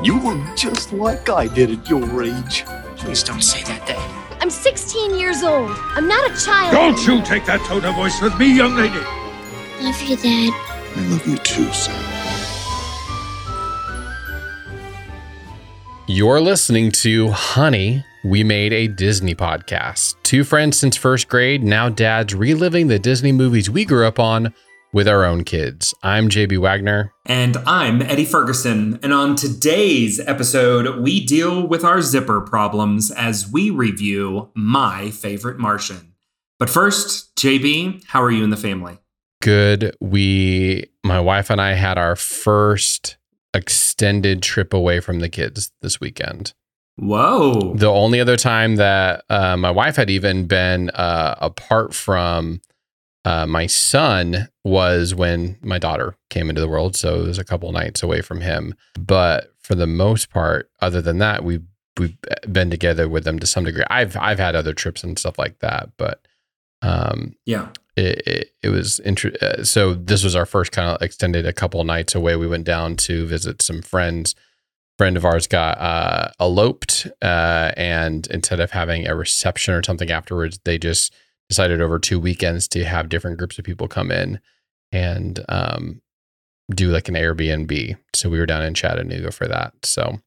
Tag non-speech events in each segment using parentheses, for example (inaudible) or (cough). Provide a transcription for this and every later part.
You look just like I did at your age. Please don't say that, Dad. I'm 16 years old. I'm not a child. Don't you take that tone of voice with me, young lady. Love you, Dad. I love you too, son. You're listening to Honey, We Made a Disney Podcast. Two friends since first grade, now dads reliving the Disney movies we grew up on with our own kids. I'm JB Wagner. And I'm Eddie Ferguson. And on today's episode, we deal with our zipper problems as we review My Favorite Martian. But first, JB, how are you and the family? Good. We, my wife and I had our first extended trip away from the kids this weekend. Whoa. The only other time that uh, my wife had even been uh, apart from uh, my son was when my daughter came into the world. So it was a couple nights away from him. But for the most part, other than that, we've we've been together with them to some degree. I've I've had other trips and stuff like that, but um, yeah, it, it, it was interesting. Uh, so this was our first kind of extended a couple nights away. We went down to visit some friends. Friend of ours got uh, eloped, uh, and instead of having a reception or something afterwards, they just decided over two weekends to have different groups of people come in and um, do like an Airbnb. So we were down in Chattanooga for that. So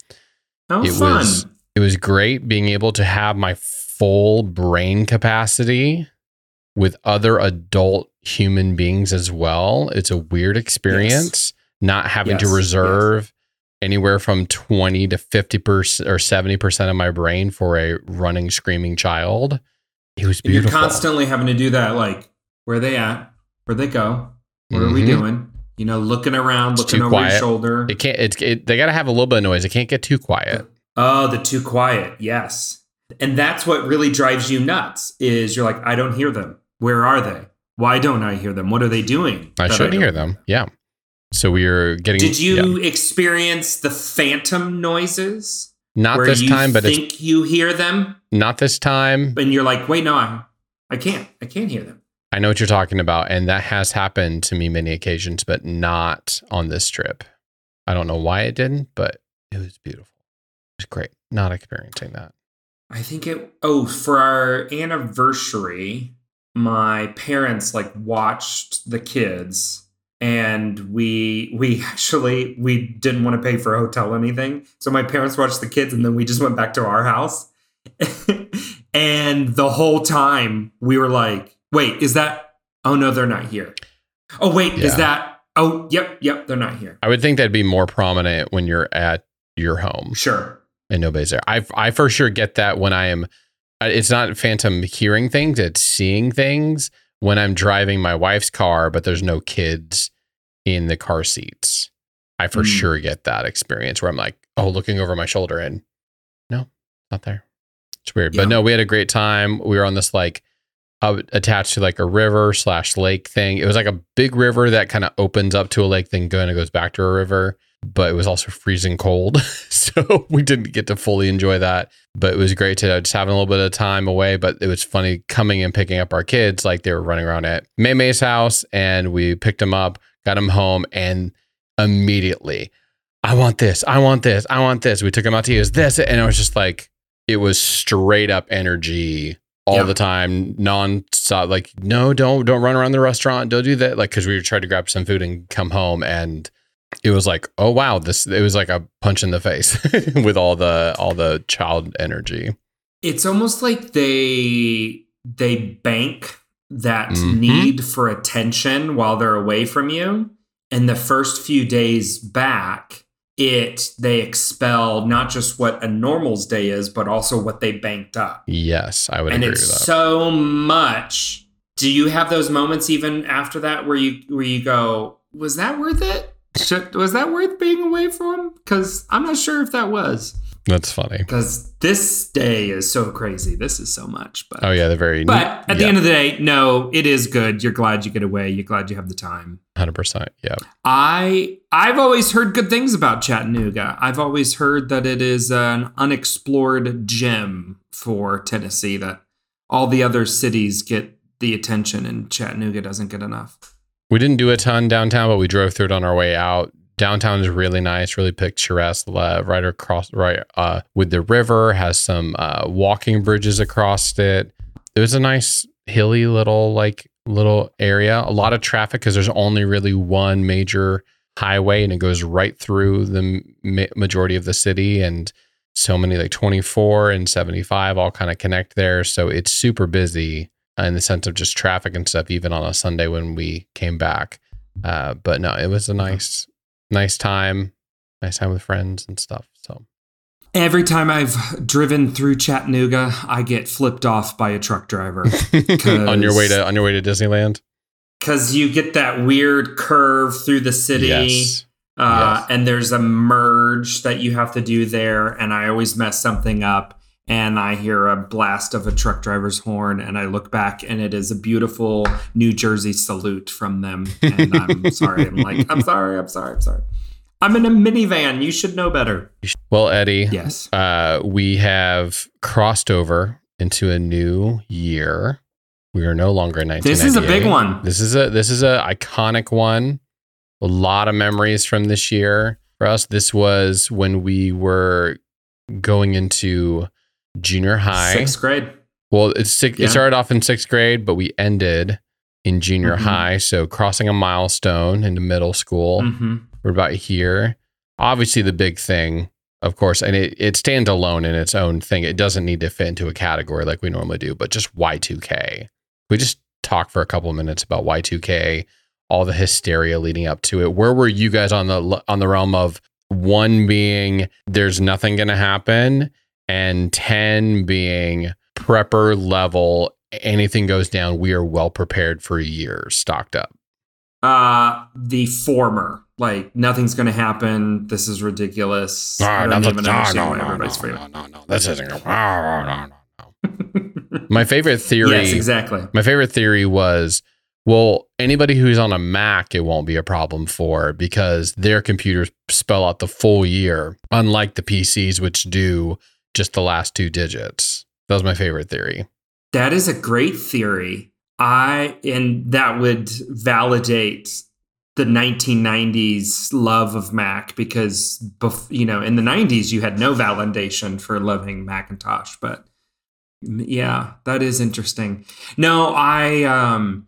oh, it fun. was it was great being able to have my full brain capacity with other adult human beings as well. It's a weird experience yes. not having yes. to reserve yes. anywhere from 20 to 50% or 70% of my brain for a running, screaming child. It was beautiful. And you're constantly having to do that. Like, where are they at? Where they go? What mm-hmm. are we doing? You know, looking around, it's looking over quiet. your shoulder. It can't. It's. It, they got to have a little bit of noise. It can't get too quiet. Oh, the too quiet. Yes, and that's what really drives you nuts. Is you're like, I don't hear them. Where are they? Why don't I hear them? What are they doing? I should hear them. Yeah. So we are getting. Did you yeah. experience the phantom noises? Not this time, but I think you hear them. Not this time. And you're like, wait, no, I, I can't. I can't hear them. I know what you're talking about, and that has happened to me many occasions, but not on this trip. I don't know why it didn't, but it was beautiful. It was great. Not experiencing that. I think it. Oh, for our anniversary, my parents like watched the kids and we we (laughs) actually we didn't want to pay for a hotel or anything. So my parents watched the kids and then we just went back to our house. (laughs) And the whole time we were like wait is that oh no they're not here. Oh wait yeah. is that oh yep yep they're not here. I would think that'd be more prominent when you're at your home sure. and nobody's there. I i for sure get that when i am it's not phantom hearing things it's seeing things. When i'm driving my wife's car but there's no kids in the car seats i for mm. sure get that experience where i'm like oh looking over my shoulder and no not there it's weird yeah. but no we had a great time we were on this like uh, attached to like a river slash lake thing it was like a big river that kind of opens up to a lake then kind of goes back to a river but it was also freezing cold. (laughs) so we didn't get to fully enjoy that. But it was great to just having a little bit of time away. But it was funny coming and picking up our kids. Like they were running around at May May's house and we picked them up, got him home, and immediately, I want this, I want this, I want this. We took him out to use this. And it was just like, it was straight up energy all yeah. the time, non-stop. Like, no, don't don't run around the restaurant. Don't do that. Like, because we tried to grab some food and come home, and it was like, oh wow, this it was like a punch in the face (laughs) with all the all the child energy. It's almost like they they bank that mm-hmm. need for attention while they're away from you. And the first few days back, it they expel not just what a normal's day is, but also what they banked up. Yes, I would and agree it's with that. so much. Do you have those moments even after that where you where you go, was that worth it? Should, was that worth being away from? Because I'm not sure if that was. That's funny. Because this day is so crazy. This is so much. But oh yeah, the very. But at yeah. the end of the day, no, it is good. You're glad you get away. You're glad you have the time. Hundred percent. Yeah. I I've always heard good things about Chattanooga. I've always heard that it is an unexplored gem for Tennessee. That all the other cities get the attention, and Chattanooga doesn't get enough. We didn't do a ton downtown, but we drove through it on our way out downtown is really nice, really picturesque. uh, Right across, right uh, with the river, has some uh, walking bridges across it. It was a nice hilly little like little area. A lot of traffic because there's only really one major highway, and it goes right through the ma- majority of the city. And so many like 24 and 75 all kind of connect there. So it's super busy in the sense of just traffic and stuff, even on a Sunday when we came back. Uh, but no, it was a nice, nice time, nice time with friends and stuff. So Every time I've driven through Chattanooga, I get flipped off by a truck driver (laughs) on your way to on your way to Disneyland, because you get that weird curve through the city. yes, Uh, Yes. and there's a merge that you have to do there and i always mess something up and i hear a blast of a truck driver's horn and i look back and it is a beautiful new jersey salute from them and i'm (laughs) sorry i'm like i'm sorry i'm sorry i'm sorry i'm in a minivan you should know better Well, Eddie, yes uh, we have crossed over into a new year. We are no longer in 1998. this is a big one This is a this is a iconic one. A lot of memories from this year for us. This was when we were going into junior high. sixth grade Well, it's six, Yeah. it started off in sixth grade, but we ended in junior Mhm. high. So crossing a milestone into middle school. hmm We're about here. Obviously, the big thing, of course, and it, it stands alone in its own thing. It doesn't need to fit into a category like we normally do, but just Y2K. We just talk for a couple of minutes about Y2K, all the hysteria leading up to it. Where were you guys on the on the realm of one being there's nothing going to happen, and ten being prepper level, anything goes down, we are well prepared for a year, stocked up. uh the former like nothing's gonna happen this is ridiculous I don't even understand why everybody's freaking no, no, this isn't going. No, no, no, no. (laughs) My favorite theory. yes exactly My favorite theory was, well, anybody who's on a Mac, it won't be a problem for because their computers spell out the full year, unlike the PCs, which do just the last two digits. That was my favorite theory. That is a great theory. I and that would validate the 1990s love of Mac because bef- you know in the 90s you had no validation for loving Macintosh, but yeah, that is interesting. No, I um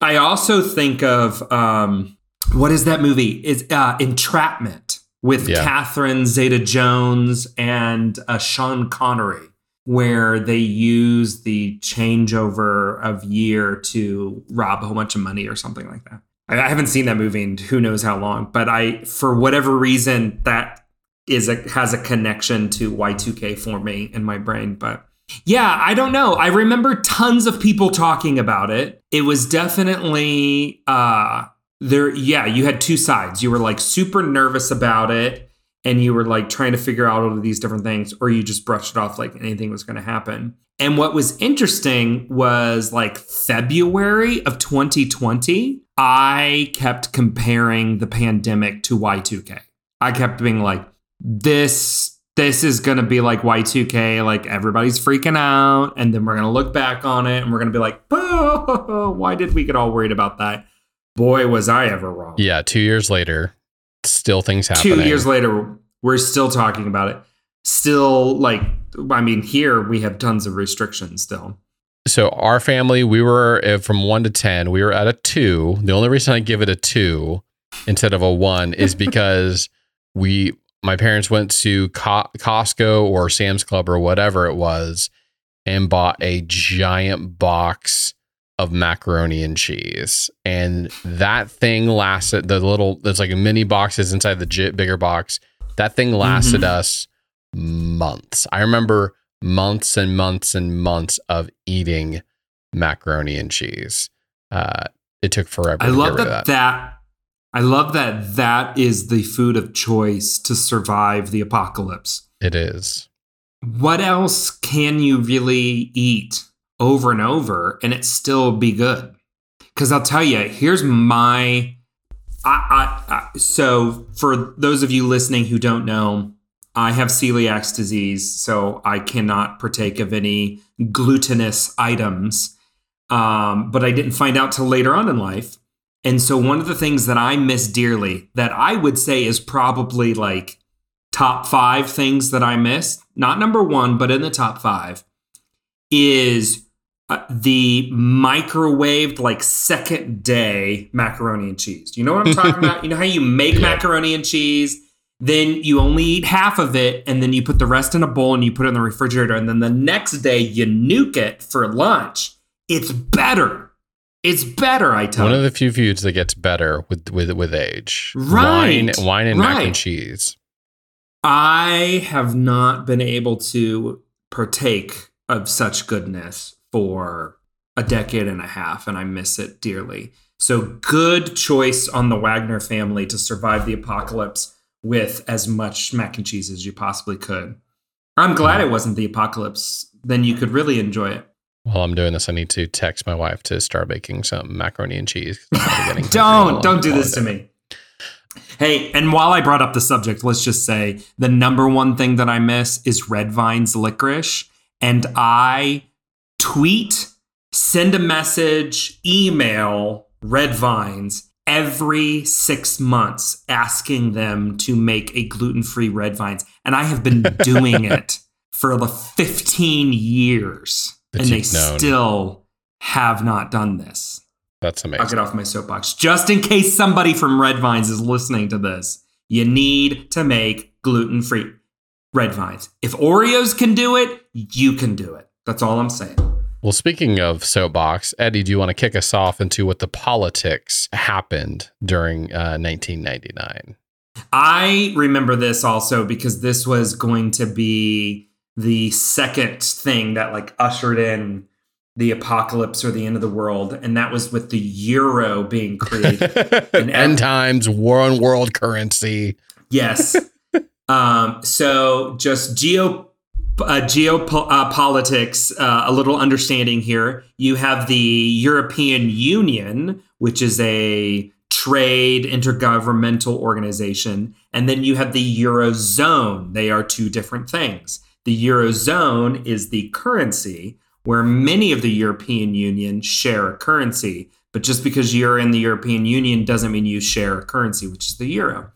I also think of um what is that movie? Is uh Entrapment with Yeah. Catherine Zeta Jones and uh, Sean Connery where they use the changeover of year to rob a whole bunch of money or something like that. I, I haven't seen that movie in who knows how long, but I, for whatever reason, that is a has a connection to Y2K for me in my brain. But yeah, I don't know. I remember tons of people talking about it. It was definitely uh there yeah, you had two sides. You were like super nervous about it and you were like trying to figure out all of these different things or you just brushed it off like anything was going to happen. And what was interesting was like February of 2020, I kept comparing the pandemic to Y2K. I kept being like this this is going to be like Y2K, like everybody's freaking out and then we're going to look back on it and we're going to be like, "Oh, (laughs) why did we get all worried about that?" Boy, was I ever wrong. Yeah, two years later, still things happening. Two years later, we're still talking about it. Still, like, I mean, here we have tons of restrictions still. So our family, we were uh, from one to ten. We were at a two. The only reason I give it a two instead of a one is (laughs) because we, my parents went to Co- Costco or Sam's Club or whatever it was, and bought a giant box of macaroni and cheese, and that thing lasted. The little, there's like a mini boxes inside the j- bigger box. That thing lasted us months. I remember months and months and months of eating macaroni and cheese. Uh, it took forever. I love that, of that. I love that that is the food of choice to survive the apocalypse. It is. What else can you really eat over and over and it still be good? Because I'll tell you, here's my. I, I, I, so, for those of you listening who don't know, I have celiac disease, so I cannot partake of any glutinous items. Um, but I didn't find out till later on in life. And so one of the things that I miss dearly that I would say is probably like top 5 things that I miss, not number 1, but in the top 5 is uh, the microwaved like second day macaroni and cheese. Do you know what I'm (laughs) talking about? You know how you make macaroni and cheese, then you only eat half of it, and then you put the rest in a bowl and you put it in the refrigerator, and then the next day you nuke it for lunch. It's better. It's better, I tell One you. One of the few foods that gets better with with with age. Right, Wine, wine and mac and cheese. I have not been able to partake of such goodness for a decade and a half, and I miss it dearly. So, good choice on the Wagner family to survive the apocalypse with as much mac and cheese as you possibly could. I'm glad it wasn't the apocalypse. Then you could really enjoy it. While I'm doing this, I need to text my wife to start making some macaroni and cheese. (laughs) I'm already getting hungry don't don't do this to me hey and while i brought up the subject let's just say the number one thing that i miss is red vines licorice and i tweet send a message email red vines every six months asking them to make a gluten-free red vines and i have been (laughs) doing it for the 15 years That and they known. still have not done this That's amazing. I'll get off my soapbox. Just in case somebody from Red Vines is listening to this, you need to make gluten free Red Vines. If Oreos can do it, you can do it. That's all I'm saying. Well, speaking of soapbox, Eddie, do you want to kick us off into what the politics happened during uh, 1999? I remember this also because this was going to be the second thing that like ushered in the apocalypse or the end of the world. And that was with the euro being created. (laughs) And End times, war on world currency. Yes. (laughs) um, so just geo uh, geopolitics, uh, a little understanding here. You have the European Union, which is a trade intergovernmental organization, and then you have the Eurozone. They are two different things. The Eurozone is the currency where many of the European Union share a currency. But just because you're in the European Union doesn't mean you share a currency, which is the euro.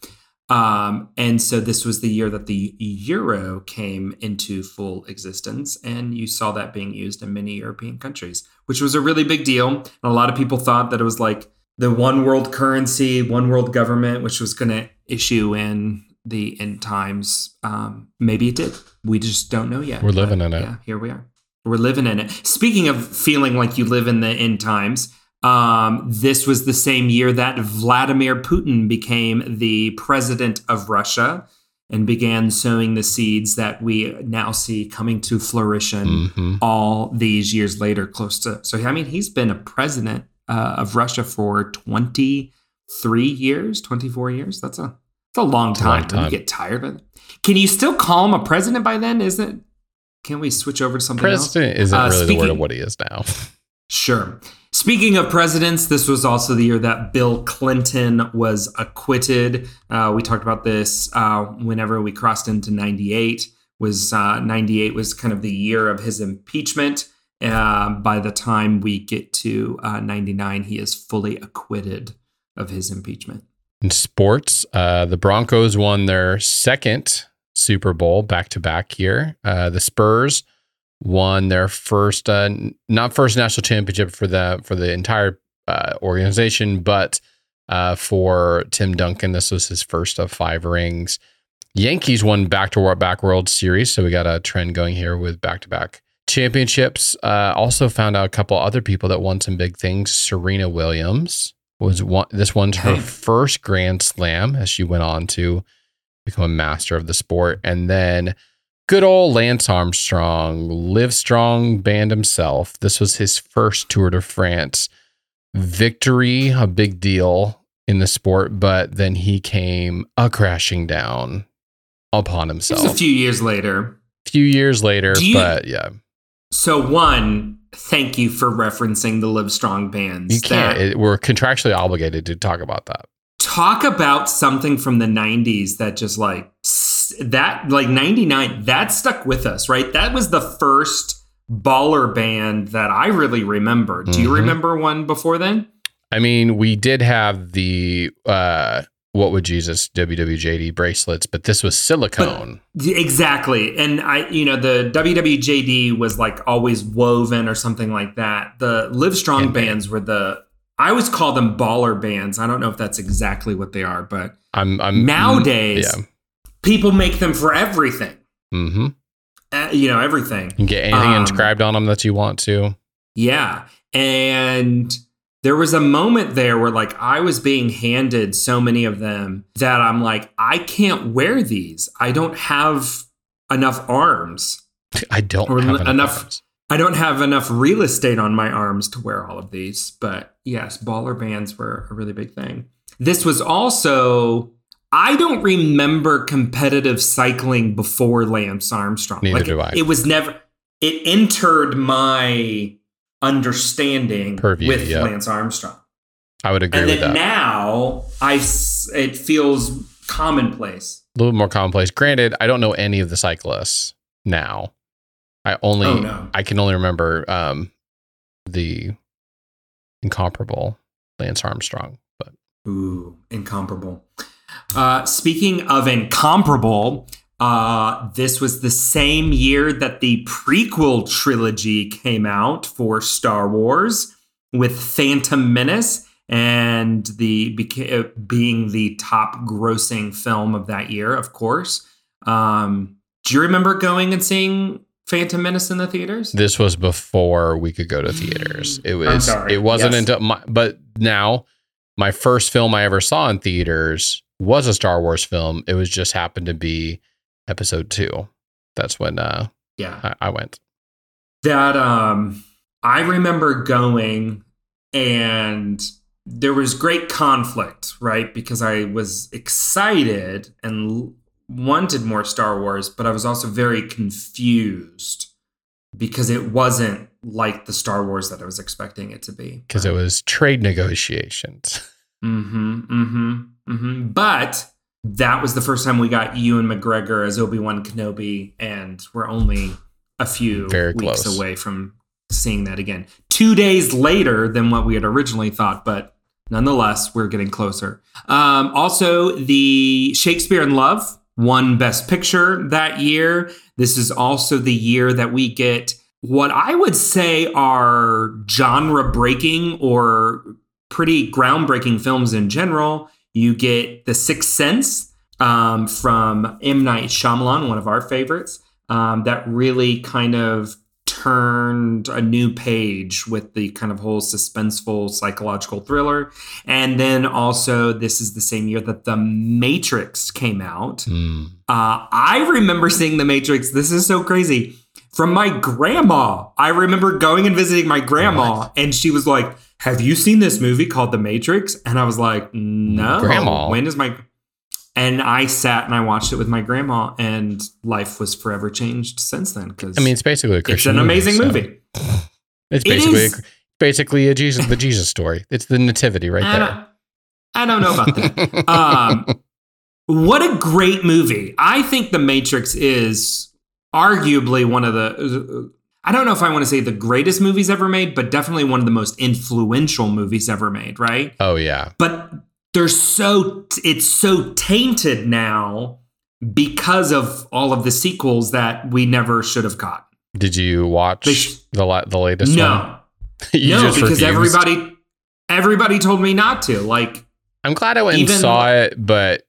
Um, and so this was the year that the euro came into full existence, and you saw that being used in many European countries, which was a really big deal. And a lot of people thought that it was like the one world currency, one world government, which was going to issue in the end times. Um, maybe it did. We just don't know yet. We're living in it. Yeah, here we are. We're living in it. Speaking of feeling like you live in the end times, um, this was the same year that Vladimir Putin became the president of Russia and began sowing the seeds that we now see coming to fruition hmm all these years later, close to. So, I mean, he's been a president uh, of Russia for 23 years, 24 years. That's a, that's a long time. Time. You get tired of it. Can you still call him a president by then? Isn't it? Can we switch over to something else? President isn't Uh, really the word of what he is now. (laughs) Sure. Speaking of presidents, this was also the year that Bill Clinton was acquitted. Uh, we talked about this uh, whenever we crossed into 98. Was uh, 98 was kind of the year of his impeachment. Uh, by the time we get to uh, 99, he is fully acquitted of his impeachment. In sports, uh, the Broncos won their second Super Bowl back to back year. The Spurs won their first, uh, not first national championship for the for the entire uh, organization, but uh, for Tim Duncan, this was his first of five rings. Yankees won back to back World Series, so we got a trend going here with back to back championships. Uh, also found out a couple other people that won some big things. Serena Williams was one. This one's her first Grand Slam as she went on to become a master of the sport, and then good old Lance Armstrong, Livestrong band himself. This was his first Tour de France victory, a big deal in the sport, but then he came a crashing down upon himself. a few years later. A few years later, you- but yeah, So, one, thank you for referencing the Livestrong bands. you can't. That- It, we're contractually obligated to talk about that. talk about something from the 90s that just like that like 99 that stuck with us right that was the first baller band that i really remember do you Mhm. remember one before then I mean, we did have the uh what would Jesus WWJD bracelets, but this was silicone. Exactly. And I, you know, the WWJD was like always woven or something like that. The Livestrong Handmade. bands were the, I always call them baller bands. I don't know if that's exactly what they are, but I'm I'm nowadays, yeah. People make them for everything. Mm-hmm. Uh, you know, everything. You can get anything Um, inscribed on them that you want to. Yeah. And there was a moment there where like I was being handed so many of them that I'm like, I can't wear these. I don't have enough arms. (laughs) I don't Or have enough. enough- arms. I don't have enough real estate on my arms to wear all of these. But yes, baller bands were a really big thing. This was also, I don't remember competitive cycling before Lance Armstrong. Neither Like, do it- I. It was never, it entered my understanding Purview, with yeah. Lance Armstrong. I would agree And with then that. now I, it feels commonplace. a little more commonplace. Granted, I don't know any of the cyclists now. I only Oh, no. I can only remember um the incomparable Lance Armstrong. But Ooh, incomparable. Uh, speaking of incomparable, uh, this was the same year that the prequel trilogy came out for Star Wars with Phantom Menace and the beca- uh, being the top grossing film of that year, of course. Um, do you remember going and seeing Phantom Menace in the theaters? this was before we could go to theaters. It was it wasn't Yes. until my but now my first film I ever saw in theaters was a Star Wars film. It was just happened to be episode two. That's when uh yeah. I, I went. that um I remember going and there was great conflict, right? Because I was excited and wanted more Star Wars, but I was also very confused because it wasn't like the Star Wars that I was expecting it to be. Because it was trade negotiations. Mm-hmm. Mm-hmm. Mm-hmm. But that was the first time we got Ewan McGregor as Obi Wan Kenobi, and we're only a few Very weeks close. away from seeing that again. Two days later than what we had originally thought, but nonetheless, we're getting closer. Um, also, the Shakespeare in Love won Best Picture that year. This is also the year that we get what I would say are genre breaking or pretty groundbreaking films in general. You get The Sixth Sense um, from M. Night Shyamalan, one of our favorites, um, that really kind of turned a new page with the kind of whole suspenseful psychological thriller. And then also, this is the same year that The Matrix came out. Hmm. Uh, I remember seeing The Matrix. This is so crazy. From my grandma. I remember going and visiting my grandma, and she was like, Have you seen this movie called The Matrix? And I was like, No. Grandma. When is my. And I sat and I watched it with my grandma, and life was forever changed since then. Because I mean, it's basically a it's an amazing so movie. (laughs) It's basically a, basically a Jesus the Jesus story. It's the nativity right I there. don't, I don't know about that. (laughs) um, what a great movie. I think The Matrix is arguably one of the, I don't know if I want to say the greatest movies ever made, but definitely one of the most influential movies ever made, right? oh yeah. But they're so, it's so tainted now because of all of the sequels that we never should have gotten. Did you watch sh- the la- the latest one? No, (laughs) you no, because refused? everybody, everybody told me not to. Like, I'm glad I went even- and saw it, but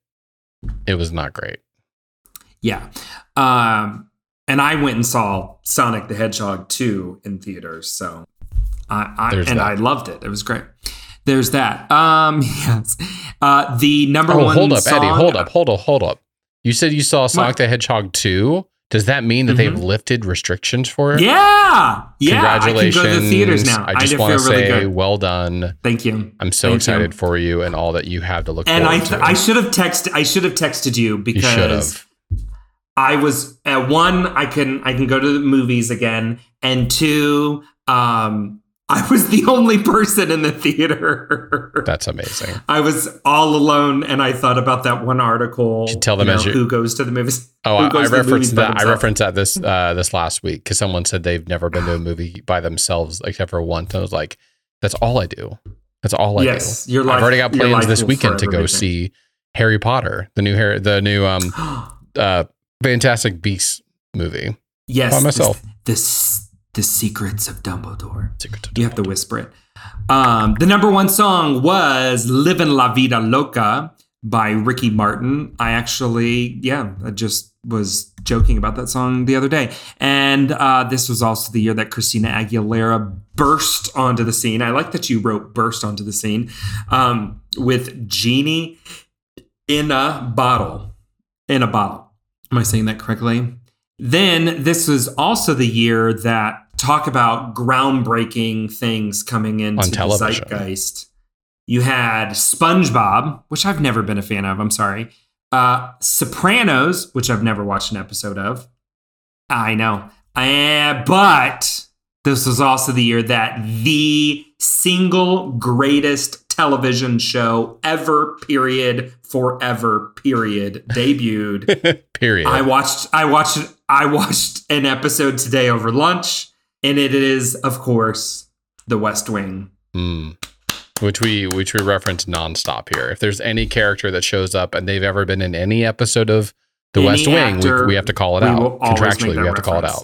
it was not great. Yeah. Um, and I went and saw Sonic the Hedgehog 2 in theaters. So I, I and that. I loved it. It was great. There's that. Um, (laughs) yes. Uh, the number Oh, one hold up, Eddie. song- Hold up, hold up, hold up. You said you saw Sonic What? the Hedgehog 2. Does that mean that they've Mhm. lifted restrictions for it? Yeah. Yeah. Congratulations. I can go to the theaters now. I just want to really say good. well done. Thank you. I'm so Thank excited you. for you and all that you have to look And I, forward to. I should have texted. I should have texted you you because have. I was at one, I can I can go to the movies again, and two, um, (laughs) I was the only person in the theater. (laughs) That's amazing. I was all alone, and I thought about that one article. should tell them you as know, you- who goes to the movies. Oh, I, I goes to the movies referenced that. I referenced that this uh, this last week because someone said they've never been to a movie by themselves except for once. I was like, that's all I do. That's all I yes, do. your life. I've already got plans this weekend to go see Harry Potter, the new Harry, the new um (gasps) uh Fantastic Beasts movie. yes, by myself. The, the, the secrets of Dumbledore. Secret to You have to whisper it. Um, the number one song was "Livin' La Vida Loca" by Ricky Martin. I actually, yeah, I just was joking about that song the other day. And uh, this was also the year that Christina Aguilera burst onto the scene. I like that you wrote "burst onto the scene" um, with "Genie in a Bottle." In a bottle. Am I saying that correctly? Then this was also the year that talk about groundbreaking things coming into the zeitgeist. You had SpongeBob, which I've never been a fan of. I'm sorry. Uh, Sopranos, which I've never watched an episode of. I know. Uh, but this was also the year that the single greatest television show ever, period, forever, period, debuted. (laughs) Period. I watched I watched I watched an episode today over lunch, and it is, of course, The West Wing. Mm. Which we which we reference nonstop here. If there's any character that shows up and they've ever been in any episode of The Any West Wing, actor, we, we have to call it out will always make contractually. We have to call it out.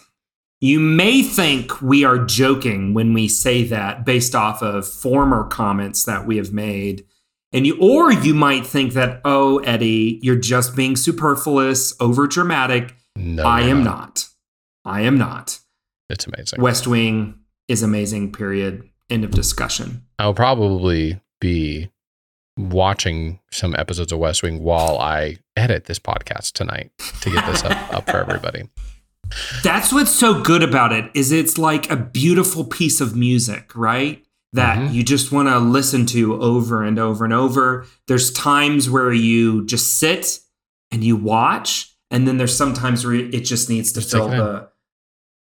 You may think we are joking when we say that based off of former comments that we have made. And you or you might think that, oh, Eddie, you're just being superfluous, over dramatic. No, I am not. I am not. It's amazing. West Wing is amazing, period. End of discussion. I'll probably be watching some episodes of West Wing while I edit this podcast tonight to get this up, up for everybody. (laughs) That's what's so good about it is it's like a beautiful piece of music, right? That Mhm. you just want to listen to over and over and over. There's times where you just sit and you watch, and then there's sometimes where it just needs to Just fill the.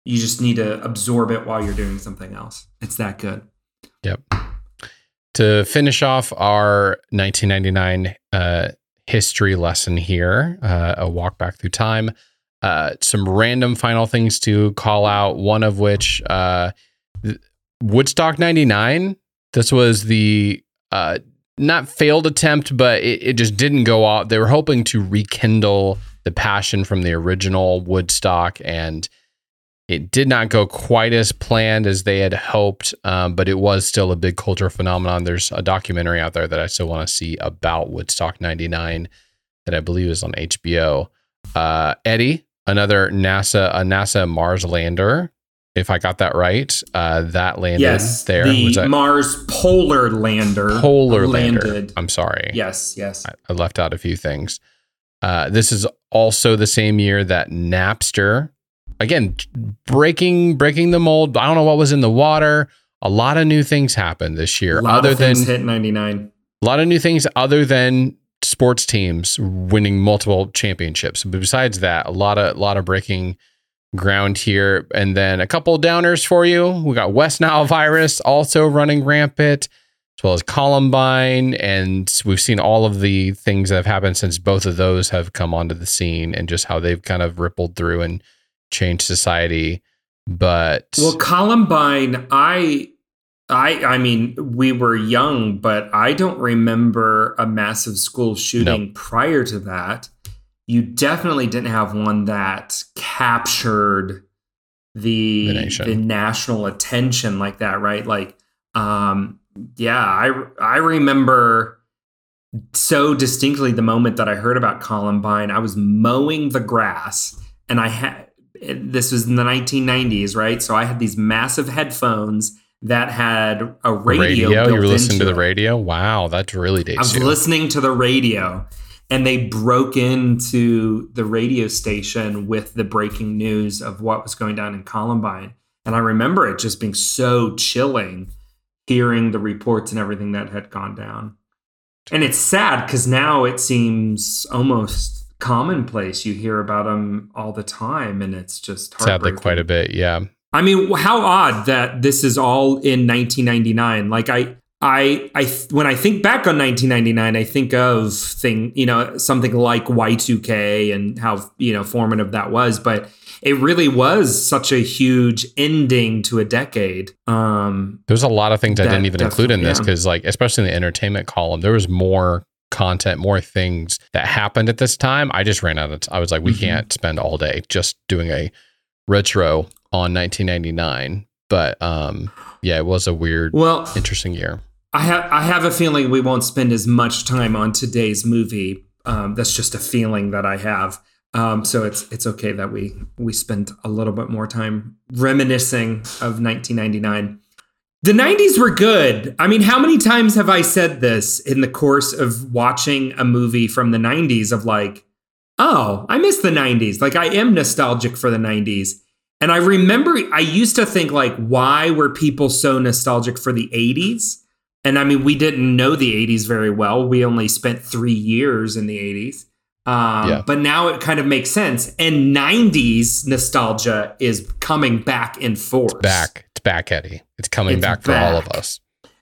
You just need to absorb it while you're doing something else. It's that good. Yep. To finish off our 1999 uh, history lesson here, uh, a walk back through time. Uh, some random final things to call out. One of which, uh, Woodstock 99. This was the uh, not failed attempt, but it, it just didn't go off. They were hoping to rekindle the passion from the original Woodstock and it did not go quite as planned as they had hoped, um, but it was still a big cultural phenomenon. There's a documentary out there that I still want to see about Woodstock 99 that I believe is on HBO. Uh, Eddie, another NASA, a NASA Mars lander, if I got that right, uh, that landed yes, there. the Mars Polar Lander Polar Lander? landed. I'm sorry. Yes, yes. I, I left out a few things. Uh, this is also the same year that Napster, again, breaking breaking the mold. I don't know what was in the water. A lot of new things happened this year, other than hit 99. a lot of new things other than sports teams winning multiple championships. But besides that, a lot of a lot of breaking ground here. And then a couple downers for you. We got West Nile virus also running rampant, as well as Columbine. And we've seen all of the things that have happened since both of those have come onto the scene and just how they've kind of rippled through and changed society. But Well, Columbine, I I I mean, we were young, but I don't remember a massive school shooting prior to that. You definitely didn't have one that captured the The the national attention like that, right? Like um yeah, I I remember so distinctly the moment that I heard about Columbine. I was mowing the grass and I had this was in the 1990s, right? So I had these massive headphones that had a radio. radio, you were listening to the it. radio. Wow, that really I was you. listening to the radio, and they broke into the radio station with the breaking news of what was going down in Columbine. And I remember it just being so chilling hearing the reports and everything that had gone down. And it's sad because now it seems almost commonplace. You hear about them all the time, and it's just Sadly, quite a bit. Yeah. I mean, how odd that this is all in 1999. Like I I I when I think back on 1999, I think of thing you know something like Y2K and how you know formative that was, but it really was such a huge ending to a decade. Um, There's a lot of things I didn't even include in this definitely, yeah. because, like, especially in the entertainment column, there was more content, more things that happened at this time. I just ran out of. T- I was like, we Mhm. can't spend all day just doing a retro on 1999. But um, yeah, it was a weird, well, interesting year. I have I have a feeling we won't spend as much time on today's movie. Um, that's just a feeling that I have. Um, so it's it's okay that we we spend a little bit more time reminiscing of 1999. The 90s were good. I mean, how many times have I said this in the course of watching a movie from the 90s of like, oh, I miss the 90s. Like I am nostalgic for the 90s. And I remember I used to think like, why were people so nostalgic for the 80s? And I mean, we didn't know the 80s very well. We only spent three years in the 80s. Um, Yeah. But now it kind of makes sense. And 90s nostalgia is coming back in force. Back, it's back, Eddie. It's coming It's back for all of us.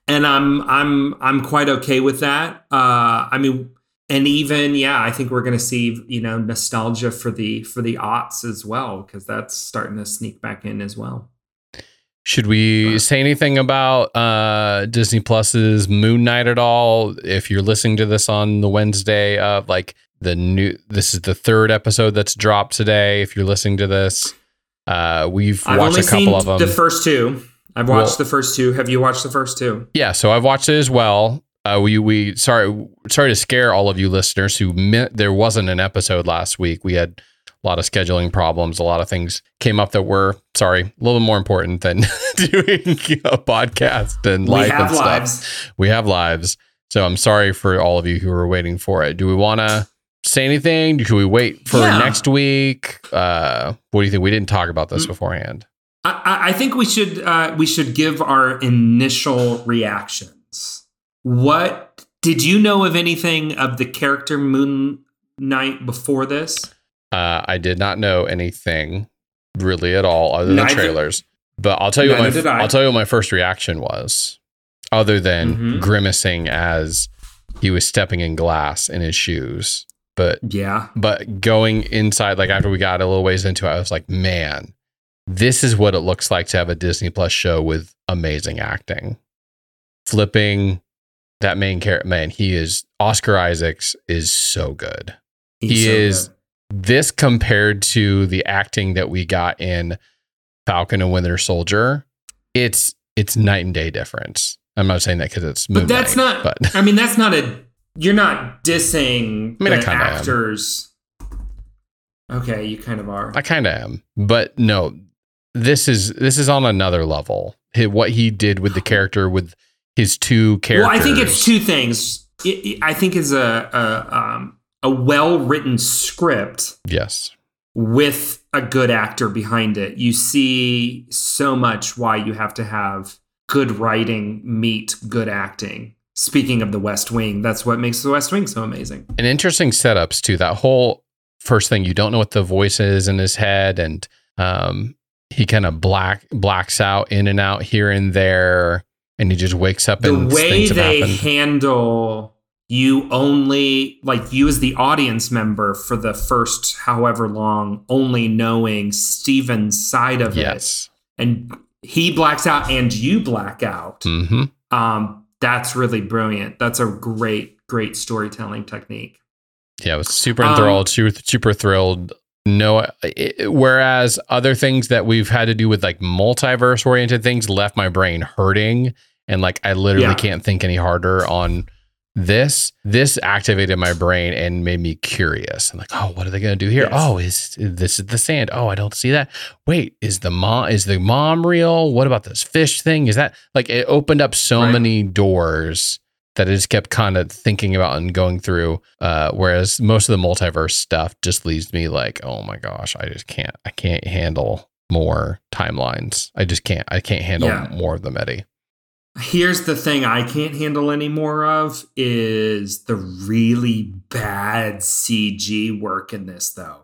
and I'm I'm I'm quite okay with that. Uh, I mean, and even yeah, I think we're gonna see you know nostalgia for the for the aughts as well because that's starting to sneak back in as well. Should we Right. say anything about uh, Disney Plus's Moon Knight at all? If you're listening to this on the Wednesday of like the new, this is the third episode that's dropped today. If you're listening to this, uh, we've I've watched a couple of them. the first two. I've watched Well- the first two. Have you watched the first two? yeah, so I've watched it as well. Uh, we we sorry sorry to scare all of you listeners who meant there wasn't an episode last week. We had a lot of scheduling problems. A lot of things came up that were sorry a little more important than (laughs) doing a podcast and life and stuff. lives. we have lives. So I'm sorry for all of you who are waiting for it. Do we want to say anything? Should we wait for Yeah. next week? Uh, what do you think? We didn't talk about this Mm. beforehand. I, I- I think we should uh, we should give our initial reactions. What did you know of anything of the character Moon Knight before this? Uh, I did not know anything really at all other than Neither- trailers. But I'll tell you what my. I'll tell you what my first reaction was, other than Mhm. grimacing as he was stepping in glass in his shoes. But Yeah, but going inside, like after we got a little ways into it, I was like, man, this is what it looks like to have a Disney Plus show with amazing acting. Flipping that main character, man, he is Oscar Isaacs is so good. he's He so is- good. This compared to the acting that we got in Falcon and Winter Soldier, it's it's night and day difference. I'm not saying that because it's But that's Knight, not. But I mean, that's not a. You're not dissing I mean, I the am. actors. Okay, you kind of are. I kind of am, but no, this is this is on another level. What he did with the (gasps) character, with his two characters. Well, I think it's two things. It, it- I think it's a a, um, a well written script Yes, with a good actor behind it. You see so much why you have to have good writing meet good acting. Speaking of the West Wing, that's what makes the West Wing so amazing. and interesting setups too. That whole first thing, you don't know what the voice is in his head, and um, he kind of black blacks out in and out here and there, and he just wakes up and The way they handle you only like you as the audience member for the first however long only knowing Steven's side of it and he blacks out and you black out. hmm Um, that's really brilliant. That's a great, great storytelling technique. Yeah, I was super Um, enthralled, super, super thrilled. No, it, whereas other things that we've had to do with like multiverse oriented things left my brain hurting, and like I literally Yeah. can't think any harder on this. This activated my brain and made me curious. I'm like, oh, what are they going to do here? Yes. Oh, is this is the sand? Oh, I don't see that. Wait, is the mom is the mom real? What about this fish thing? Is that like it opened up so Right. many doors that I just kept kind of thinking about and going through. Uh, whereas most of the multiverse stuff just leaves me like, oh my gosh, I just can't, I can't handle more timelines. I just can't, I can't handle Yeah. more of them, Eddie. Here's the thing I can't handle any more of is the really bad CG work in this though.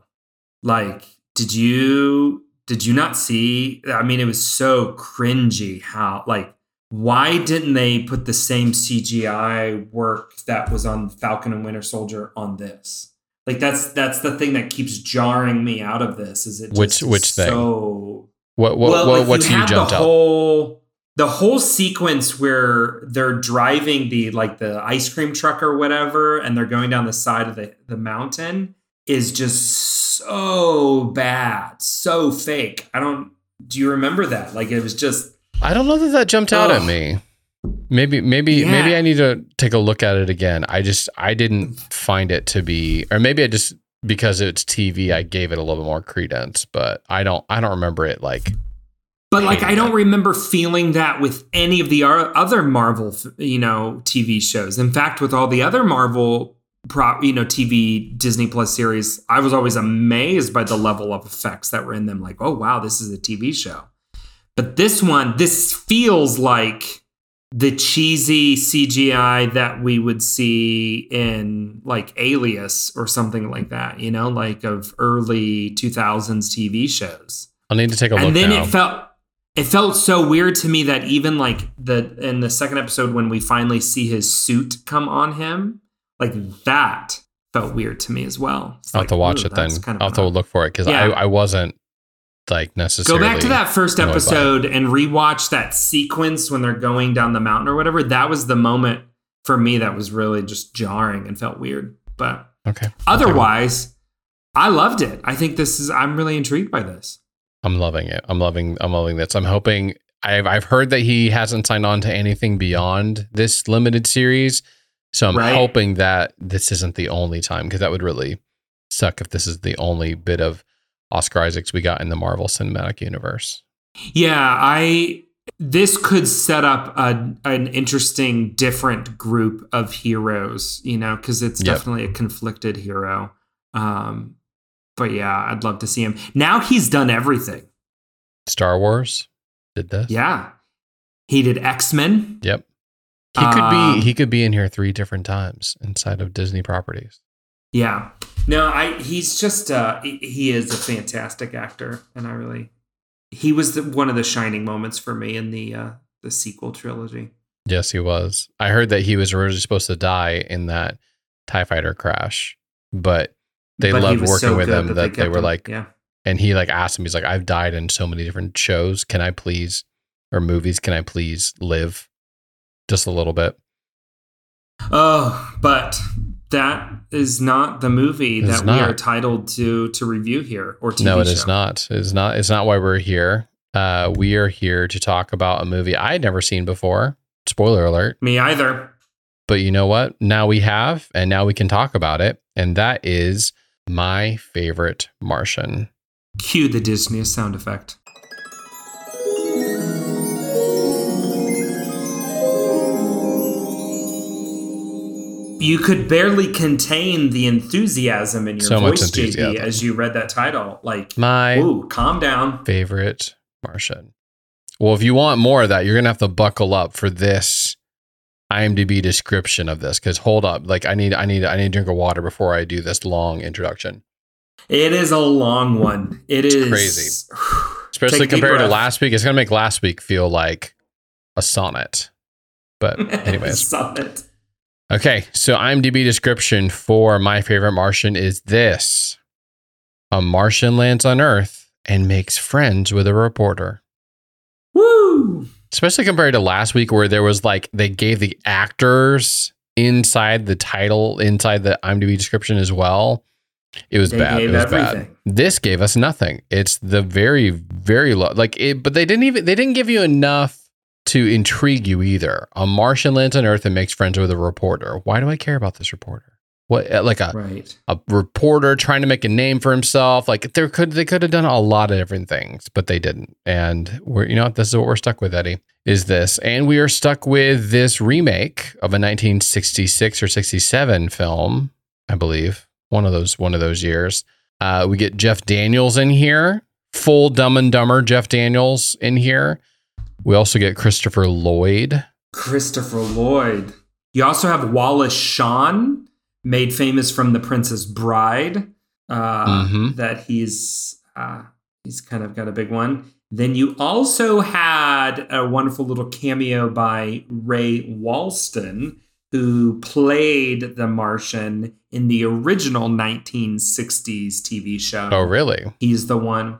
Like, did you did you not see? I mean, it was so cringy how like why didn't they put the same CGI work that was on Falcon and Winter Soldier on this? Like that's that's the thing that keeps jarring me out of this. Is it Which- just which thing? So What what, well, what like what's you you jumped the out? whole the whole sequence where they're driving the like the ice cream truck or whatever, and they're going down the side of the the mountain is just so bad, so fake. I don't. Do you remember that? Like it was just I don't know that that jumped out at me. Maybe maybe Yeah. maybe I need to take a look at it again. I just I didn't find it to be or maybe I just because it's TV I gave it a little bit more credence, but I don't I don't remember it like But like, I don't remember feeling that with any of the other Marvel, you know, TV shows. In fact, with all the other Marvel, you know, TV Disney Plus series, I was always amazed by the level of effects that were in them. Like, oh wow, this is a TV show. But this one, this feels like the cheesy CGI that we would see in like Alias or something like that. You know, like of early 2000s TV shows I'll need to take a look and then now. it felt it felt so weird to me that even like the in the second episode when we finally see his suit come on him like that felt weird to me as well It's I'll have to watch it then. kind of I'll have to look for it because Yeah. I, I wasn't like necessarily. go back to that first annoyed by it. episode and rewatch that sequence when they're going down the mountain or whatever that was the moment for me that was really just jarring and felt weird but Okay. otherwise i loved it i think this is i'm really intrigued by this I'm loving it. I'm loving I'm loving this. I'm hoping I've I've heard that he hasn't signed on to anything beyond this limited series. So I'm Right. hoping that this isn't the only time because that would really suck if this is the only bit of Oscar Isaacs we got in the Marvel Cinematic Universe. Yeah, I this could set up a, an interesting different group of heroes, you know, because it's Yep. definitely a conflicted hero. Um, but yeah, I'd love to see him. Now he's done everything. Star Wars did this. Yeah. He did X-Men. Yep. He could Um, be he could be in here three different times inside of Disney properties. Yeah. No, I he's just uh he- is a fantastic actor and I really he was the, one of the shining moments for me in the uh the sequel trilogy. Yes, he was. I heard that he was originally supposed to die in that TIE fighter crash, but they But loved working so with him that, they, kept were him. like, yeah. and he like asked him, he's like, I've died in so many different shows. Can I please, or movies, can I please live just a little bit? Oh, but that is not the movie that we are titled to to review here or TV no, it show. is not. It's not. It's not why we're here. Uh, we are here to talk about a movie I had never seen before. Spoiler alert. Me either. But you know what? Now we have, and now we can talk about it. And that is my favorite Martian. Cue the Disney sound effect. You could barely contain the enthusiasm in your So voice, JB, as you read that title. Like, My ooh, calm down. favorite Martian. Well, if you want more of that, you're gonna have to buckle up for this IMDb description of this. Because hold up, like I need, I need, I need a drink of water before I do this long introduction. It is a long one. It is crazy. (sighs) Especially Take a deep compared to last week, it's gonna make last week feel like a sonnet. But (laughs) anyways, Summit. Okay, so IMDb description for my favorite Martian is this: a Martian lands on Earth and makes friends with a reporter. Woo! Especially compared to last week, where there was like they gave the actors inside the title, inside the IMDb description as well. It was They bad. It was bad. This gave us nothing. It's the very, very low. Like it, but they didn't even they didn't give you enough to intrigue you either. A Martian lands on Earth and makes friends with a reporter. Why do I care about this reporter? What uh, like a Right. a reporter trying to make a name for himself? Like there could they could have done a lot of different things, but they didn't. And we're you know what? This is what we're stuck with, Eddie. Is this? And we are stuck with this remake of a 1966 or 67 film, I believe. One of those one of those years. Uh, we get Jeff Daniels in here, full Dumb and Dumber Jeff Daniels in here. We also get Christopher Lloyd. Christopher Lloyd. You also have Wallace Shawn, made famous from The Princess Bride. Uh, Mhm. That he's uh, he's kind of got a big one. Then you also had a wonderful little cameo by Ray Walston, who played the Martian in the original 1960s TV show. Oh, really? He's the one.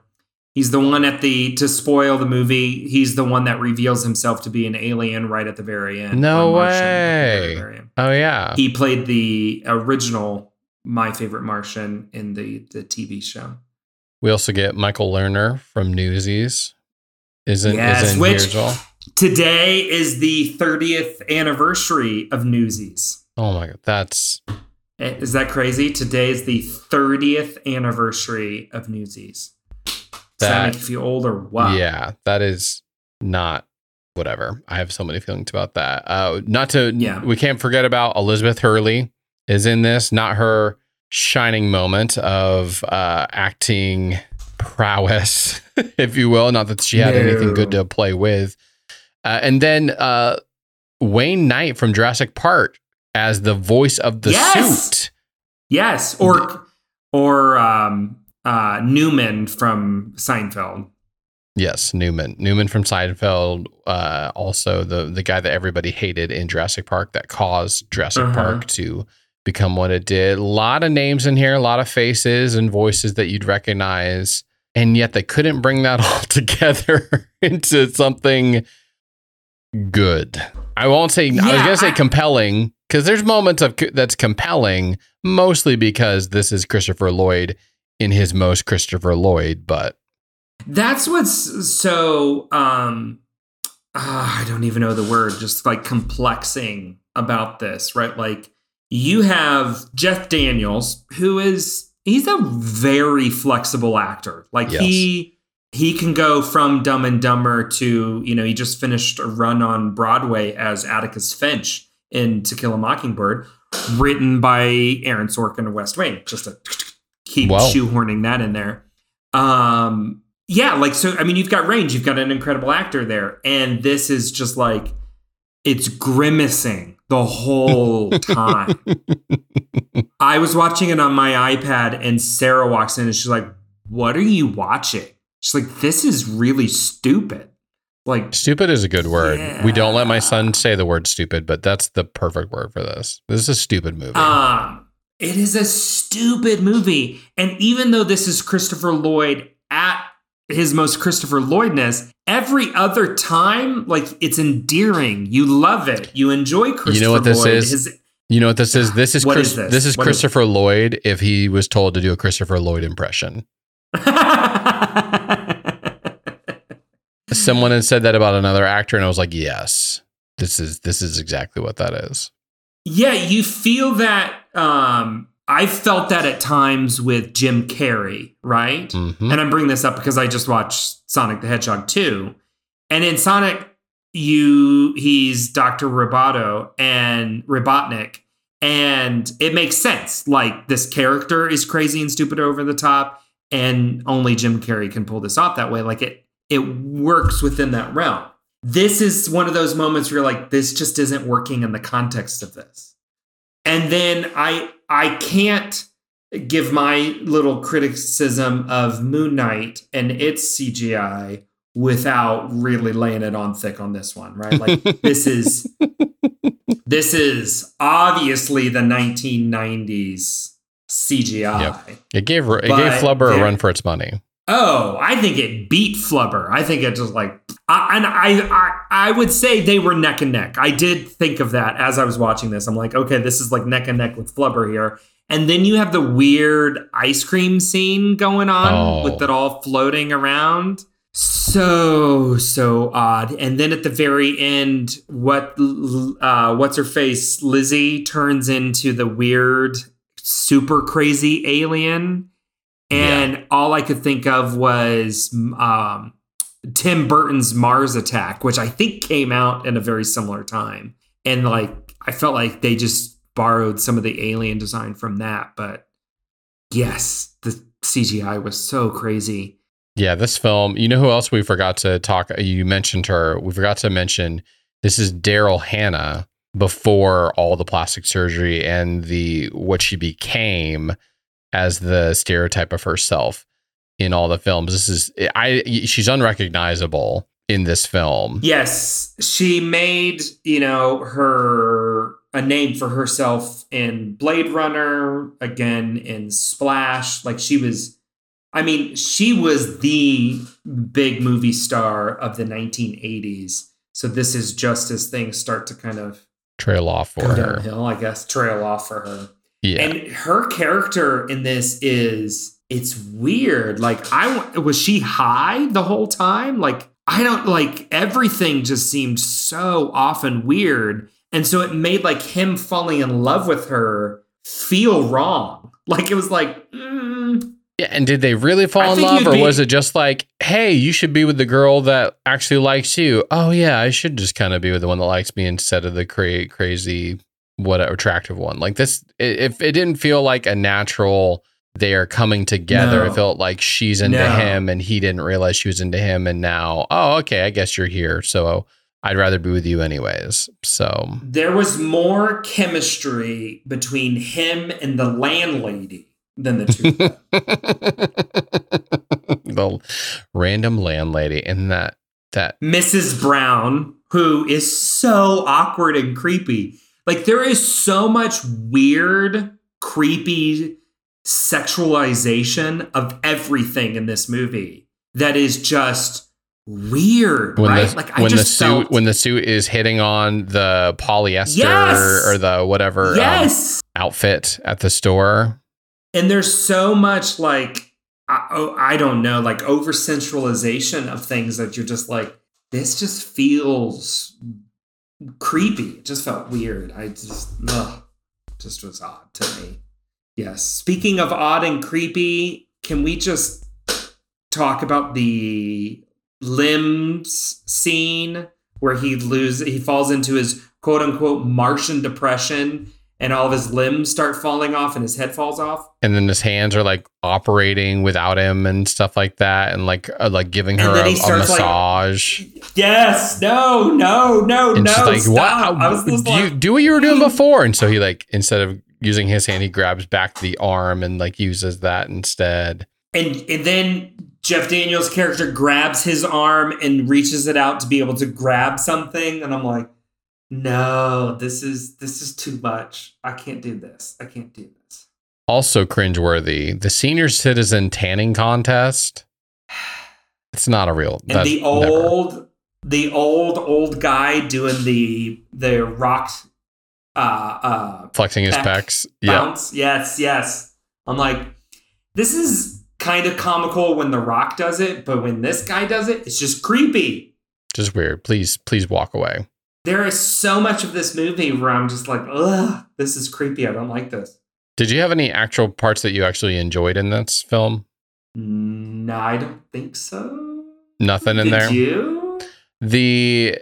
He's the one at the to spoil the movie. He's the one that reveals himself to be an alien right at the very end. No or Martian at the very, way. end. Oh, yeah. He played the original My Favorite Martian in the the TV show. We also get Michael Lerner from Newsies. Isn't Yes, is in which- here well? Today is the 30th anniversary of Newsies. Oh my god, that's Eh, Is that crazy? Today is the 30th anniversary of Newsies. Does that, That- make you feel old or what? yeah, that is not whatever. I have so many feelings about that. Uh, not to Yeah. we can't forget about Elizabeth Hurley is in this. Not her shining moment of uh, acting prowess, (laughs) if you will. Not that she had anything good to play with. Uh, and then uh, Wayne Knight from Jurassic Park as the voice of the Yes! suit. Yes, or or um, uh, Newman from Seinfeld. Yes, Newman. Newman from Seinfeld. Uh, also, the the guy that everybody hated in Jurassic Park that caused Jurassic Uh-huh. Park to become what it did. A lot of names in here, a lot of faces and voices that you'd recognize, and yet they couldn't bring that (laughs) all together (laughs) into something good. I won't say. I was gonna say I- compelling because there's moments of that's compelling, mostly because this is Christopher Lloyd in his most Christopher Lloyd, but That's what's so um ah, I don't even know the word, just like complexing about this, right? Like you have Jeff Daniels, who is he's a very flexible actor. Like Yes. he he can go from Dumb and Dumber to, you know, he just finished a run on Broadway as Atticus Finch in To Kill a Mockingbird, written by Aaron Sorkin and West Wing. Just to keep Wow. shoehorning that in there. Um, yeah, like so. I mean, you've got range. You've got an incredible actor there, and this is just like it's grimacing the whole time. (laughs) I was watching it on my iPad, and Sarah walks in, and she's like, "What are you watching?" She's like, "This is really stupid." Like, Stupid is a good word. We don't let my son say the word stupid, but that's the perfect word for this. This is a stupid movie. Um, it is a stupid movie. And even though this is Christopher Lloyd at his most Christopher Lloydness, every other time, like it's endearing. You love it. You enjoy Christopher You know what this Lloyd. is? His- you know what this is? This is Chris, is this? this is What is- Christopher Lloyd if he was told to do a Christopher Lloyd impression. (laughs) Someone had said that about another actor, and I was like, yes, this is this is exactly what that is. yeah, you feel that. Um, I felt that at times with Jim Carrey, right? Mhm. And I'm bringing this up because I just watched Sonic the Hedgehog 2. And in Sonic, you he's Dr. Roboto and Robotnik. And it makes sense. Like this character is crazy and stupid over the top, and only Jim Carrey can pull this off that way. Like it it works within that realm. This is one of those moments where you're like, this just isn't working in the context of this. And then I I can't give my little criticism of Moon Knight and its CGI without really laying it on thick on this one, right? Like (laughs) this is this is obviously the 1990s CGI. It gave it gave Flubber a run for its money. Oh, I think it beat Flubber. I think it just like, I, and I, I, I would say they were neck and neck. I did think of that as I was watching this. I'm like, okay, this is like neck and neck with Flubber here. And then you have the weird ice cream scene going on Oh. with it all floating around. So so odd. And then at the very end, what uh, what's her face Lizzie turns into the weird, super crazy alien. And all I could think of was um, Tim Burton's Mars Attack, which I think came out in a very similar time. And like, I felt like they just borrowed some of the alien design from that. But yes, the CGI was so crazy. Yeah, this film. You know who else we forgot to talk? You mentioned her. We forgot to mention this is Daryl Hannah before all the plastic surgery and the what she became as the stereotype of herself in all the films. This is I she's unrecognizable in this film. Yes, she made, you know, her a name for herself in Blade Runner, again in Splash. Like she was I mean, she was the big movie star of the 1980s. So this is just as things start to kind of Trail off for her. downhill, I guess, trail off for her. Yeah. And her character in this is it's weird. Like I was she high the whole time? Like I don't like everything just seemed so often weird. And so it made like him falling in love with her feel wrong. Like it was like mm, Yeah, and did they really I fall in love, or be- was it just like, "Hey, you should be with the girl that actually likes you"? Oh yeah, I should just kind of be with the one that likes me instead of the cra- crazy, what an attractive one. Like this, if it didn't feel like a natural, they are coming together. No. It felt like she's into No. him, and he didn't realize she was into him, and now, oh okay, I guess you're here, so I'd rather be with you anyways. So there was more chemistry between him and the landlady than the two. of them. (laughs) the random landlady and that that Mrs. Brown, who is so awkward and creepy. Like there is so much weird, creepy sexualization of everything in this movie that is just weird, when right? the like I when the just suit felt, when the suit is hitting on the polyester Yes! or the whatever um, yes, outfit at the store. and there's so much like I, oh, I don't know, like over centralization of things that you're just like this just feels creepy. It just felt weird. I just ugh, just was odd to me. Yes. Speaking of odd and creepy, can we just talk about the limbs scene where he loses he falls into his quote unquote Martian depression and all of his limbs start falling off and his head falls off? And then his hands are like operating without him and stuff like that, and like uh, like giving her a, a starts, like, massage. Yes. No, no, no, and no. she's like, stop. "What? I was do, you, do what you were doing before." And so he like instead of using his hand, he grabs back the arm and like uses that instead. and and then Jeff Daniels' character grabs his arm and reaches it out to be able to grab something, and I'm like, no, this is this is too much. I can't do this. I can't do this. Also cringeworthy. The senior citizen tanning contest. (sighs) It's not a real. And the never. old the old old guy doing the the rock uh uh flexing his pecs. Yeah. bounce. Yes, yes. I'm like, this is kind of comical when The Rock does it, but when this guy does it, it's just creepy. Just weird. Please, please walk away. There is so much of this movie where I'm just like, ugh, this is creepy. I don't like this. Did you have any actual parts that you actually enjoyed in this film? No, I don't think so. Nothing in Did there. you? the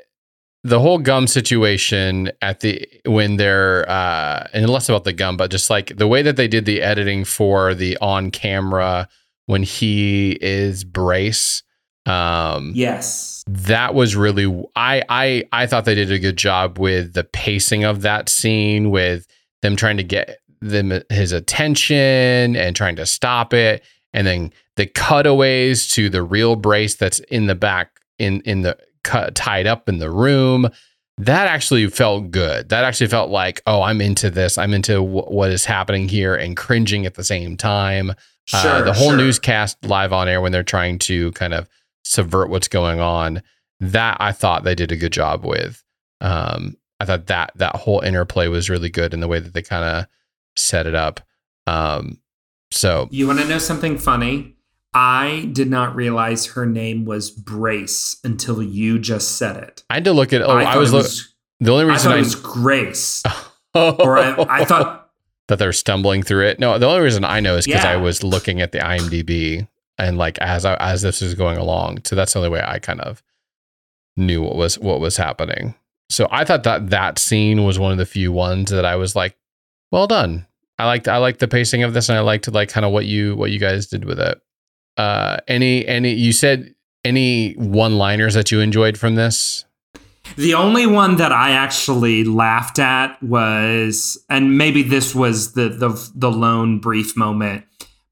the whole gum situation at the when they're uh and less about the gum but just like the way that they did the editing for the on camera when he is brace um Yes. that was really I I I thought they did a good job with the pacing of that scene with them trying to get them his attention and trying to stop it and then the cutaways to the real brace that's in the back in in the cut tied up in the room that actually felt good that actually felt like oh i'm into this i'm into w- what is happening here and cringing at the same time Sure. uh, the whole sure. newscast live on air when they're trying to kind of subvert what's going on that i thought they did a good job with um, i thought that that whole interplay was really good in the way that they kind of set it up um, so You want to know something funny? I did not realize her name was Brace until you just said it. i had to look at oh i, thought was, was the only I reason thought i, it was Grace. (laughs) or I, I thought that they're stumbling through it no the only reason i know is because i was looking at the imdb and like as I, as this was going along so that's the only way i kind of knew what was what was happening. So i thought that that scene was one of the few ones that i was like well done. I liked i liked the pacing of this and i liked like kind of what you what you guys did with it. Uh any any you said any one liners that you enjoyed from this? The only one that I actually laughed at was, and maybe this was the the the lone brief moment,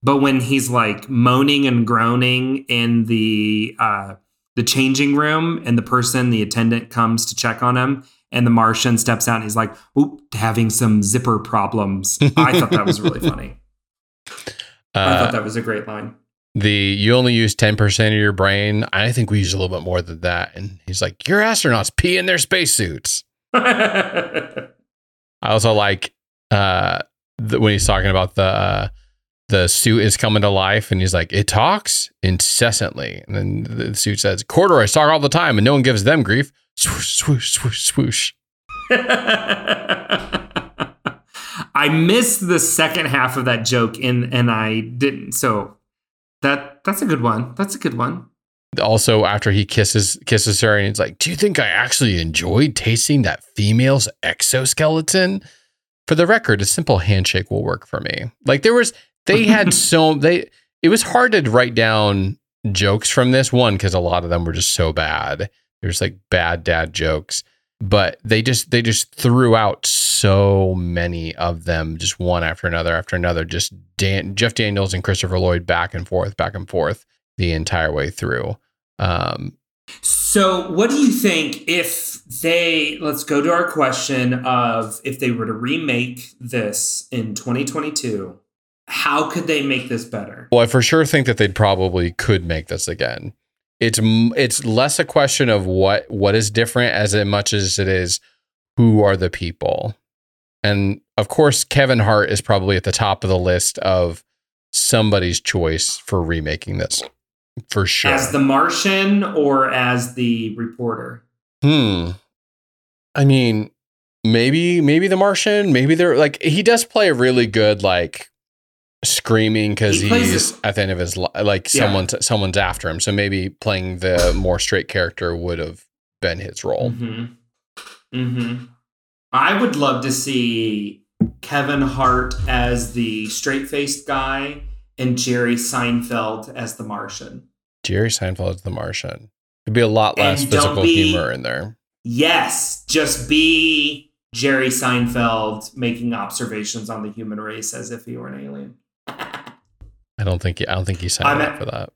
But when he's like moaning and groaning in the uh, the changing room, and the person, the attendant, comes to check on him, and the Martian steps out, and he's like, "Oop, having some zipper problems." I thought that was really funny. (laughs) I Uh, thought that was a great line. the you only use 10% of your brain. I think we use a little bit more than that. And he's like, Your astronauts pee in their spacesuits. (laughs) I also like uh the, when he's talking about the uh, the suit is coming to life and he's like, It talks incessantly. And then the suit says, Corduroys talk all the time and no one gives them grief. Swoosh, swoosh, swoosh, swoosh. (laughs) I missed the second half of that joke and and I didn't. So that that's a good one. That's a good one. also after he kisses kisses her and he's like do you think i actually enjoyed tasting that female's exoskeleton for the record a simple handshake will work for me like there was they had (laughs) so they it was hard to write down jokes from this. One because a lot of them were just so bad. There's like bad dad jokes. But they just they just threw out so many of them just one after another after another. Just Dan, jeff daniels and christopher lloyd back and forth back and forth the entire way through. Um, So what do you think if they let's go to our question of if they were to remake this in 2022, how could they make this better? well, I for sure think that they probably could make this again. It's it's less a question of what what is different as much as it is who are the people, and of course Kevin Hart is probably at the top of the list of somebody's choice for remaking this for sure. As the Martian or as the reporter? Hmm. I mean, maybe maybe the Martian. Maybe they're like he does play a really good like screaming because He he's it- at the end of his li- like Yeah. someone someone's after him. So maybe playing the more straight character would have been his role. Mm-hmm. Mm-hmm. I would love to see Kevin Hart as the straight-faced guy and Jerry Seinfeld as the Martian. Jerry Seinfeld as the Martian. It'd be a lot less And physical be- humor in there. Yes, just be Jerry Seinfeld making observations on the human race as if he were an alien. I don't think he, I don't think he signed I'm up for that.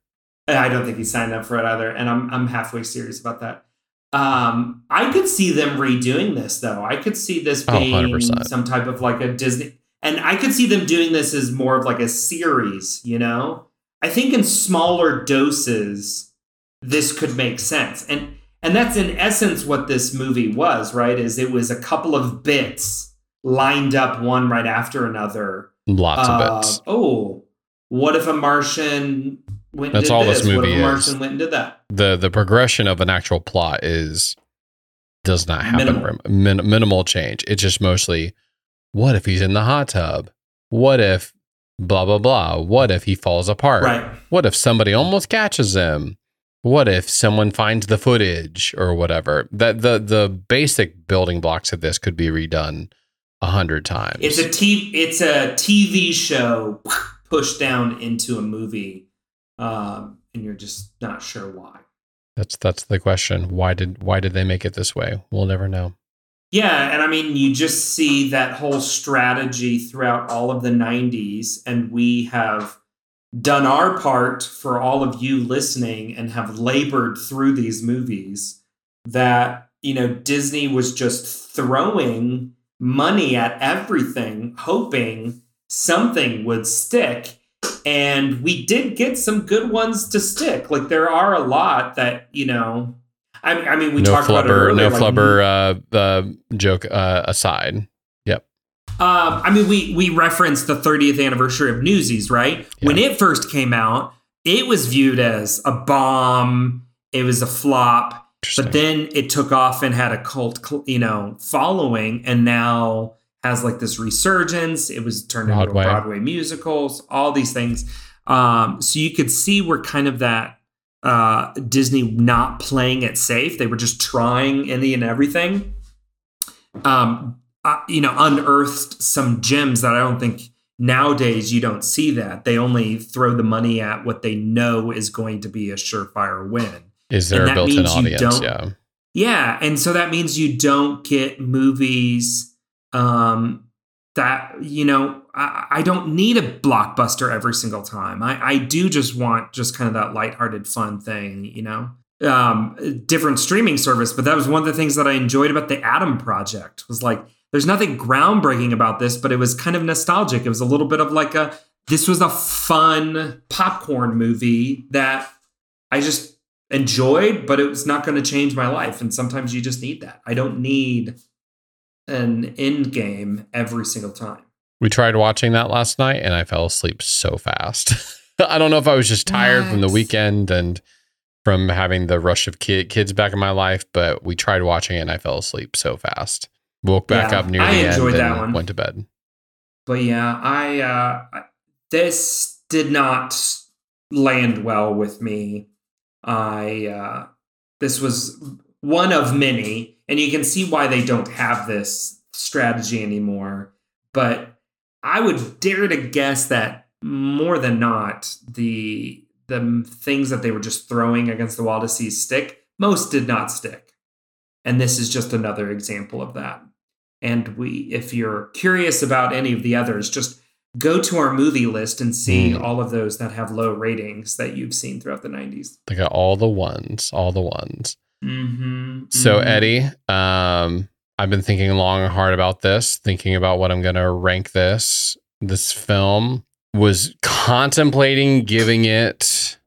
I don't think he signed up for it either. And I'm I'm halfway serious about that. Um, I could see them redoing this though. I could see this Oh, being 100%. some type of like a Disney, and I could see them doing this as more of like a series. You know, I think in smaller doses, this could make sense. And and that's in essence what this movie was, right? Is it was a couple of bits lined up one right after another Lots of uh, bits. Oh, what if a Martian went? That's all this What movie if a is. Martian went and did that? the the progression of an actual plot is does not happen Minimal. min, minimal change it's just mostly what if he's in the hot tub what if blah blah blah what if he falls apart Right. what if somebody almost catches him what if someone finds the footage or whatever that the the basic building blocks of this could be redone a hundred times. It's a t- It's a TV show pushed down into a movie, um, and you're just not sure why. that's that's the question. Why did why did they make it this way? We'll never know. Yeah, and I mean, you just see that whole strategy throughout all of the 90s, and we have done our part for all of you listening and have labored through these movies that, you know, Disney was just throwing money at everything, hoping something would stick. And we did get some good ones to stick. Like, there are a lot that, you know, I, I mean, we no talked about it flubber earlier. no like, flubber uh, uh joke uh aside Yep. Um, I mean, we we referenced the 30th anniversary of Newsies, right? When it first came out, it was viewed as a bomb. It was a flop. But then it took off and had a cult, you know, following, and now has like this resurgence. It was turned into Broadway. a Broadway musicals, all these things. Um, so you could see where kind of that uh, Disney not playing it safe. They were just trying any and everything. Um, uh, you know, unearthed some gems that I don't think nowadays you don't see that. They only throw the money at what they know is going to be a surefire win. Is there And a built-in audience? Yeah. Yeah, and so that means you don't get movies um that you know I, I don't need a blockbuster every single time. I, I do just want just kind of that lighthearted fun thing, you know. Um, different streaming service, but that was one of the things that I enjoyed about the Adam Project was like there's nothing groundbreaking about this, but it was kind of nostalgic. It was a little bit of like a this was a fun popcorn movie that I just enjoyed, but it was not going to change my life. And sometimes you just need that. I don't need an end game every single time. We tried watching that last night and I fell asleep so fast. (laughs) I don't know if I was just tired from the weekend and from having the rush of kid, kids back in my life, but we tried watching it and I fell asleep so fast. Woke back Yeah, up near I the end enjoyed that and one. went to bed. But yeah, I uh I- this did not land well with me. I uh this was one of many and you can see why they don't have this strategy anymore. But I would dare to guess that more than not the the things that they were just throwing against the wall to see stick, most did not stick. And this is just another example of that. And we, if you're curious about any of the others, just go to our movie list and see Mm. all of those that have low ratings that you've seen throughout the 90s. They got all the ones, all the ones. Mm-hmm. So Eddie, um, I've been thinking long and hard about this, thinking about what I'm gonna rank this. This film was contemplating giving it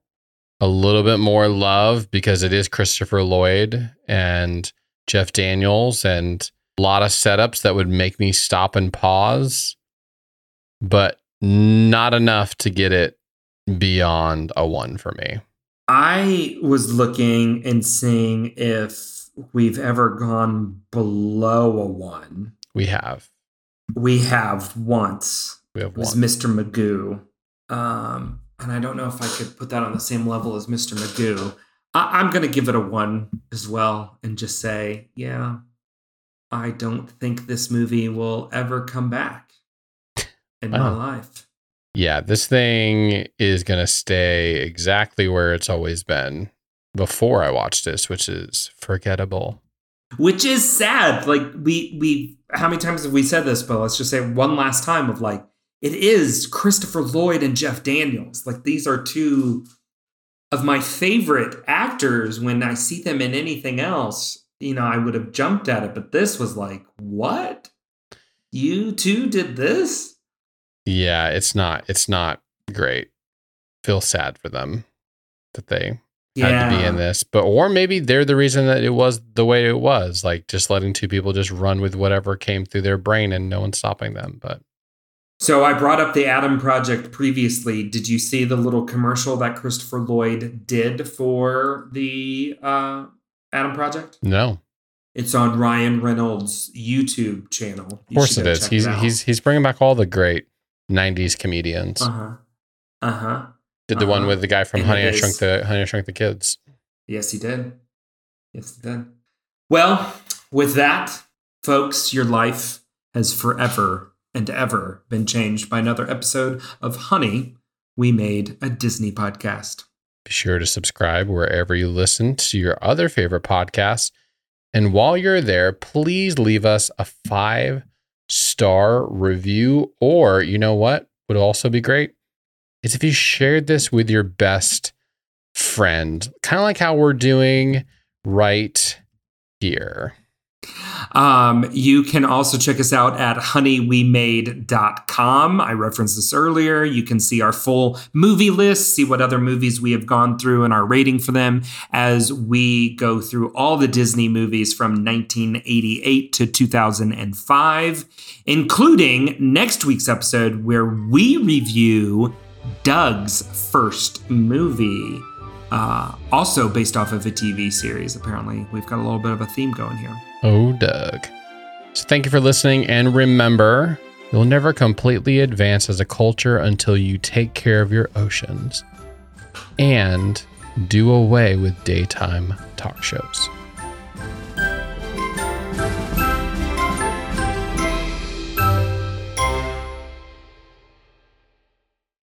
a little bit more love because it is Christopher Lloyd and Jeff Daniels and a lot of setups that would make me stop and pause, but not enough to get it beyond a one for me. I was looking and seeing if we've ever gone below a one. We have. We have once. We have It was. Mr. Magoo. Um, and I don't know if I could put that on the same level as Mr. Magoo. I- I'm going to give it a one as well and just say, yeah, I don't think this movie will ever come back in my Wow. life. Yeah, this thing is going to stay exactly where it's always been before I watched this, which is forgettable. Which is sad. Like we we how many times have we said this, but let's just say one last time of like it is Christopher Lloyd and Jeff Daniels. Like these are two of my favorite actors when I see them in anything else, you know, I would have jumped at it, but this was like, what? You two did this? Yeah, it's not it's not great. Feel sad for them that they had to be in this. But or maybe they're the reason that it was the way it was, like just letting two people just run with whatever came through their brain and no one stopping them. But So I brought up the Adam Project previously. Did you see the little commercial that Christopher Lloyd did for the uh, Adam Project? no. It's on Ryan Reynolds' YouTube channel. Of course it is. He's he's he's bringing back all the great 90s comedians. uh huh uh huh. Did the one uh-huh. with the guy from And Honey I Shrunk the Honey I Shrunk the Kids. Yes, he did. Yes, he did. Well, with that, folks, your life has forever and ever been changed by another episode of Honey. We made a Disney podcast. Be sure to subscribe wherever you listen to your other favorite podcasts. And while you're there, please leave us a five star review. Or, you know what would also be great? Is if you shared this with your best friend, kind of like how we're doing right here. Um, you can also check us out at honeywemade.com. I referenced this earlier. You can see our full movie list, see what other movies we have gone through and our rating for them as we go through all the Disney movies from 1988 to 2005, including next week's episode where we review Doug's first movie. Uh, also based off of a TV series, apparently. We've got a little bit of a theme going here. Oh, Doug. So thank you for listening. And remember, you'll never completely advance as a culture until you take care of your oceans and do away with daytime talk shows.